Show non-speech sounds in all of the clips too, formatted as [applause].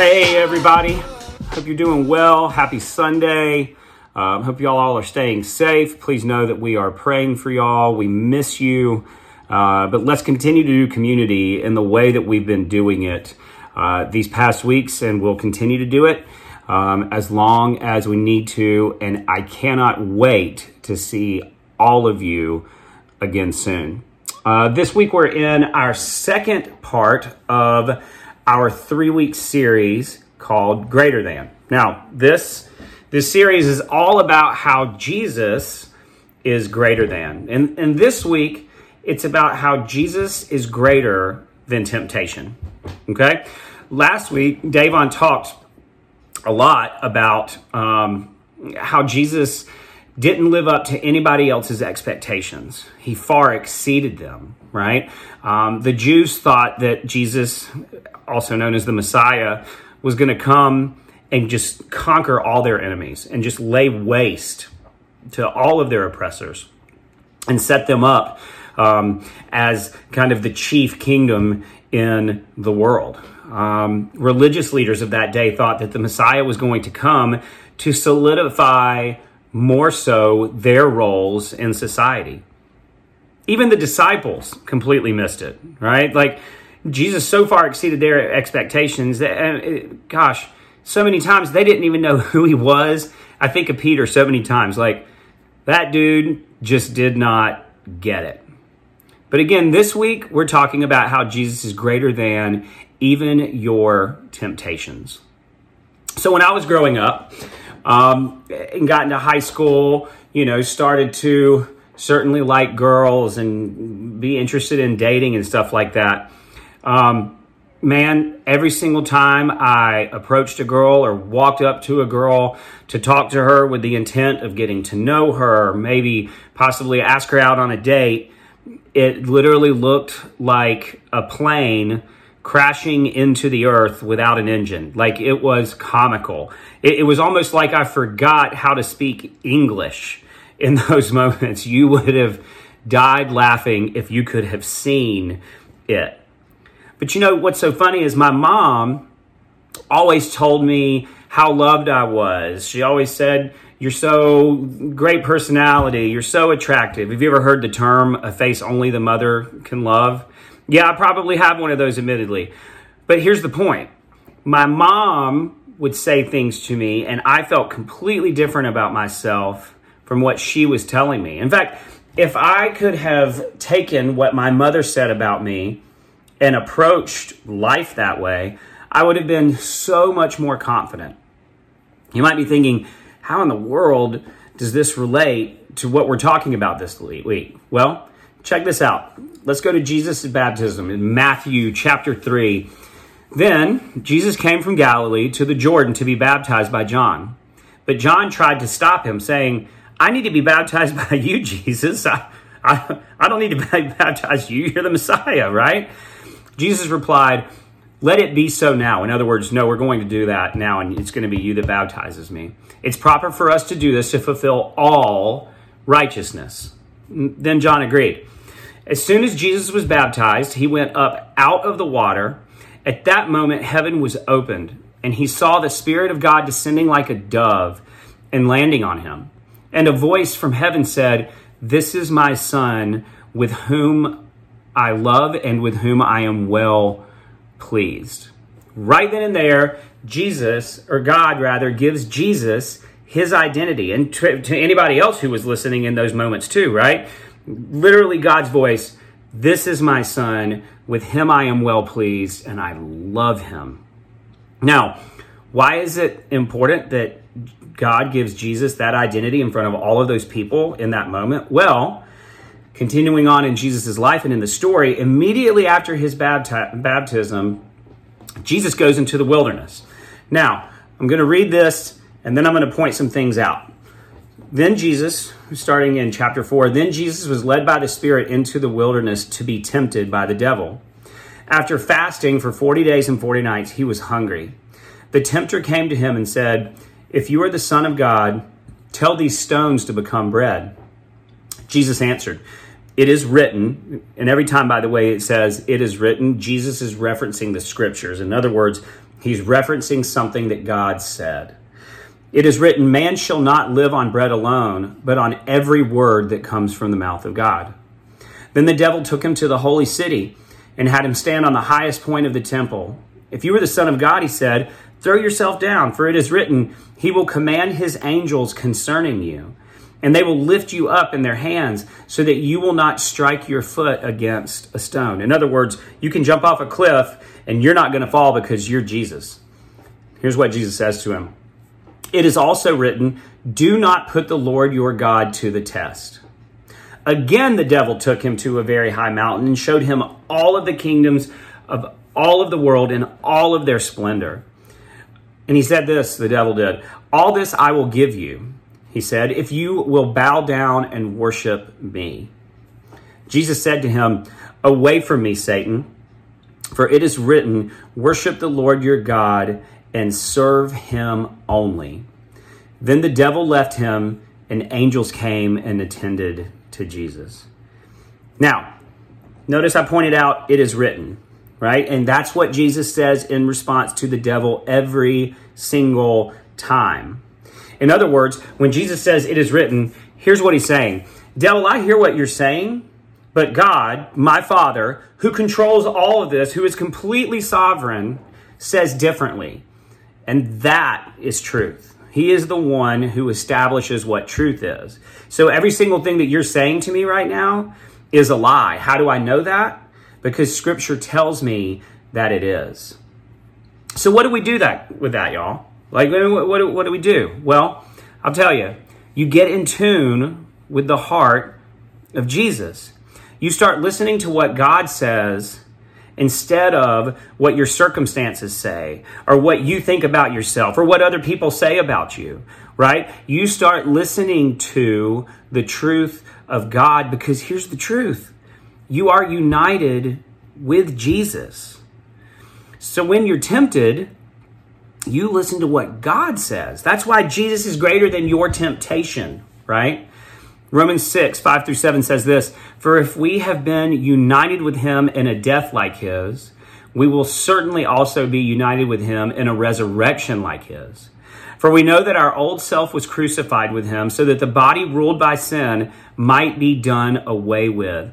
Hey, everybody. Hope you're doing well. Happy Sunday. Um, hope y'all all are staying safe. Please know that we are praying for y'all. We miss you. Uh, but let's continue to do community in the way that we've been doing it uh, these past weeks, and we'll continue to do it um, as long as we need to. And I cannot wait to see all of you again soon. Uh, this week, we're in our second part of our three week series called Greater Than. Now, this, this series is all about how Jesus is greater than. And, and this week, it's about how Jesus is greater than temptation. Okay? Last week, Davon talked a lot about um, how Jesus didn't live up to anybody else's expectations. He far exceeded them, right? Um, the Jews thought that Jesus, also known as the Messiah, was going to come and just conquer all their enemies and just lay waste to all of their oppressors and set them up um, as kind of the chief kingdom in the world. Um, religious leaders of that day thought that the Messiah was going to come to solidify more so their roles in society. Even the disciples completely missed it, right? Like Jesus so far exceeded their expectations that, uh, gosh, so many times they didn't even know [laughs] who he was. I think of Peter so many times, like that dude just did not get it. But again, this week we're talking about how Jesus is greater than even your temptations. So when I was growing up, um, and got into high school, you know, started to certainly like girls and be interested in dating and stuff like that. Um, man, every single time I approached a girl or walked up to a girl to talk to her with the intent of getting to know her, maybe possibly ask her out on a date, it literally looked like a plane crashing into the earth without an engine. Like it was comical. It, it, was almost like I forgot how to speak English in [laughs] those moments. You would have died laughing if you could have seen it. But you know what's so funny is my mom always told me how loved I was. She always said, You're so great personality. You're so attractive. Have you ever heard the term, a face only the mother can love? Yeah, I probably have one of those, admittedly. But here's the point my mom would say things to me, and I felt completely different about myself from what she was telling me. In fact, if I could have taken what my mother said about me and approached life that way, I would have been so much more confident. You might be thinking, how in the world does this relate to what we're talking about this week? Well, check this out. Let's go to Jesus' baptism in Matthew chapter 3. Then Jesus came from Galilee to the Jordan to be baptized by John. But John tried to stop him, saying, I need to be baptized by [laughs] you, Jesus. I, I, I don't need to [laughs] baptize you. You're the Messiah, right? Jesus replied, Let it be so now. In other words, no, we're going to do that now, and it's going to be you that baptizes me. It's proper for us to do this to fulfill all righteousness. Then John agreed. As soon as Jesus was baptized, he went up out of the water. At that moment, heaven was opened, and he saw the Spirit of God descending like a dove and landing on him. And a voice from heaven said, This is my Son, with whom I love and with whom I am well pleased. Right then and there, Jesus, or God rather, gives Jesus his identity. And to, to anybody else who was listening in those moments too, right? literally God's voice This is my son. With him I am well pleased, and I love him. Now, why is it important that God gives Jesus that identity in front of all of those people in that moment? Well, continuing on in Jesus' life and in the story, immediately after his bapti- baptism, Jesus goes into the wilderness. Now, I'm going to read this and then I'm going to point some things out. Then Jesus, starting in chapter 4, then Jesus was led by the Spirit into the wilderness to be tempted by the devil. After fasting for 40 days and 40 nights, he was hungry. The tempter came to him and said, If you are the Son of God, tell these stones to become bread. Jesus answered, It is written, and every time, by the way, it says, It is written, Jesus is referencing the scriptures. In other words, He's referencing something that God said. It is written, Man shall not live on bread alone, but on every word that comes from the mouth of God. Then the devil took him to the holy city and had him stand on the highest point of the temple. If you are the Son of God, he said, throw yourself down, for it is written, He will command His angels concerning you, and they will lift you up in their hands so that you will not strike your foot against a stone. In other words, you can jump off a cliff and you're not going to fall because you're Jesus. Here's what Jesus says to him It is also written, Do not put the Lord your God to the test. Again, the devil took him to a very high mountain and showed him all of the kingdoms of all of the world in all of their splendor. And he said this, the devil did, All this I will give you, he said, if you will bow down and worship me. Jesus said to him, Away from me, Satan, for it is written, Worship the Lord your God and serve him only. Then the devil left him, and angels came and attended to Jesus. Now, notice I pointed out it is written, right? And that's what Jesus says in response to the devil every single time. In other words, when Jesus says it is written, here's what he's saying Devil, I hear what you're saying, but God, my Father, who controls all of this, who is completely sovereign, says differently. And that is truth. He is the one who establishes what truth is. So every single thing that you're saying to me right now is a lie. How do I know that? Because scripture tells me that it is. So what do we do that with that, y'all? Like what, what, what do we do? Well, I'll tell you. You get in tune with the heart of Jesus. You start listening to what God says instead of what your circumstances say or what you think about yourself or what other people say about you, right? You start listening to the truth of God because here's the truth you are united with Jesus. So when you're tempted, you listen to what God says. That's why Jesus is greater than your temptation, right? Romans 6, 5 through 7 says this For if we have been united with him in a death like his, we will certainly also be united with him in a resurrection like his. For we know that our old self was crucified with him so that the body ruled by sin might be done away with.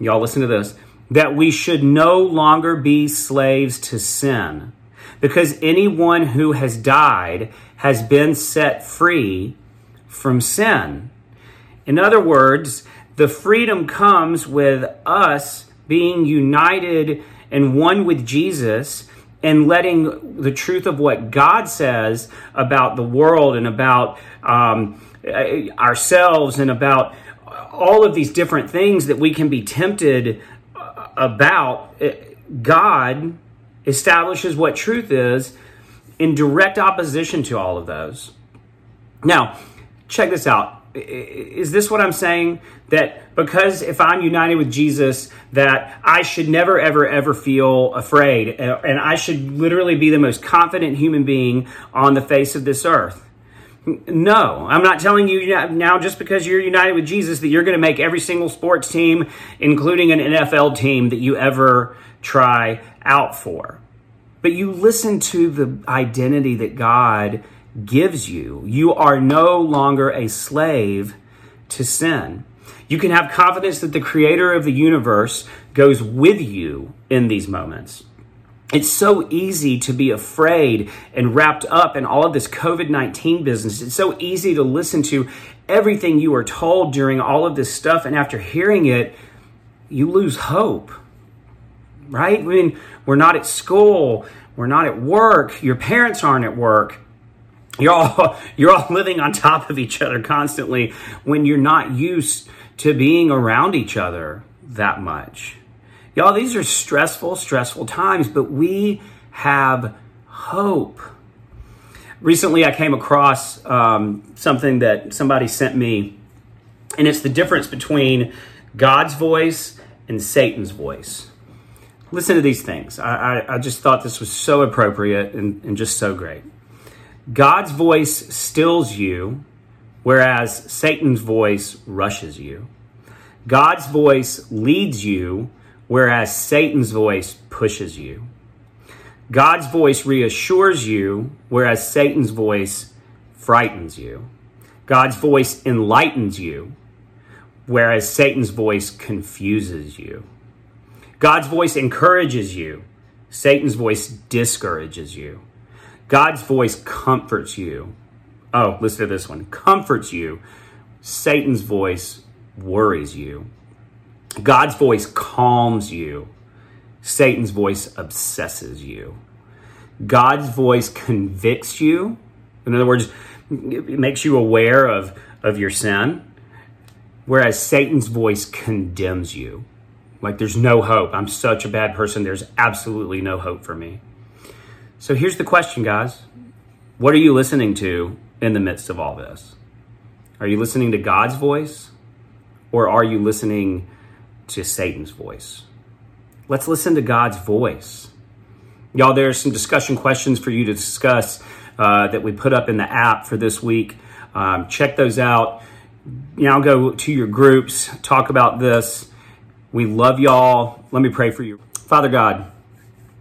Y'all listen to this. That we should no longer be slaves to sin. Because anyone who has died has been set free from sin. In other words, the freedom comes with us being united and one with Jesus and letting the truth of what God says about the world and about um, ourselves and about all of these different things that we can be tempted uh, about. Eh, God establishes what truth is in direct opposition to all of those. Now, check this out is this what I'm saying? That because if I'm united with Jesus, that I should never, ever, ever feel afraid, eh, and I should literally be the most confident human being on the face of this earth? No, I'm not telling you now just because you're united with Jesus that you're going to make every single sports team, including an NFL team, that you ever try out for. But you listen to the identity that God gives you. You are no longer a slave to sin. You can have confidence that the creator of the universe goes with you in these moments. It's so easy to be afraid and wrapped up in all of this COVID 19 business. It's so easy to listen to everything you are told during all of this stuff. And after hearing it, you lose hope, right? I mean, we're not at school, we're not at work, your parents aren't at work you're all [laughs] you're all living on top of each other constantly when you're not used to being around each other that much. Y'all, these are stressful, stressful times, but we have hope. Recently, I came across um, something that somebody sent me, and it's the difference between God's voice and Satan's voice. Listen to these things. I, I, I just thought this was so appropriate and, and just so great. God's voice stills you, whereas Satan's voice rushes you. God's voice leads you, whereas Satan's voice pushes you. God's voice reassures you, whereas Satan's voice frightens you. God's voice enlightens you, whereas Satan's voice confuses you. God's voice encourages you, Satan's voice discourages you. God's voice comforts you. Oh, listen to this one comforts you. Satan's voice worries you. God's voice calms you. Satan's voice obsesses you. God's voice convicts you. In other words, it makes you aware of, of your sin. Whereas Satan's voice condemns you. Like there's no hope. I'm such a bad person. There's absolutely no hope for me. So here's the question, guys. What are you listening to in the midst of all this? Are you listening to God's voice or are you listening to Satan's voice? Let's listen to God's voice. Y'all, there are some discussion questions for you to discuss uh, that we put up in the app for this week. Um, check those out. Now go to your groups, talk about this. We love y'all. Let me pray for you. Father God,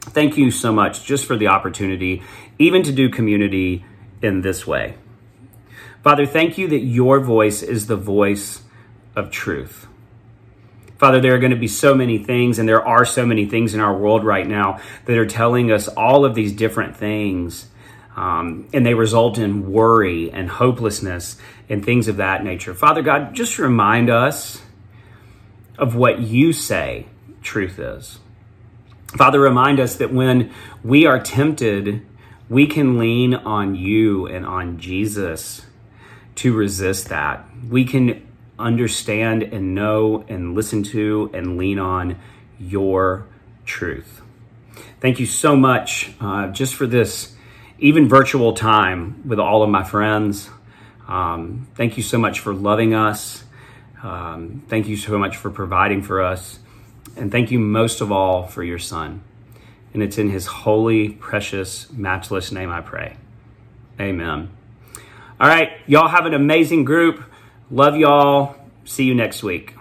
thank you so much just for the opportunity, even to do community in this way. Father, thank you that your voice is the voice of truth. Father, there are going to be so many things, and there are so many things in our world right now that are telling us all of these different things. Um, and they result in worry and hopelessness and things of that nature. Father God, just remind us of what you say truth is. Father, remind us that when we are tempted, we can lean on you and on Jesus to resist that. We can understand and know and listen to and lean on your truth. Thank you so much uh, just for this, even virtual time with all of my friends. Um, thank you so much for loving us. Um, thank you so much for providing for us. And thank you most of all for your son. And it's in his holy, precious, matchless name I pray. Amen. All right, y'all have an amazing group. Love y'all. See you next week.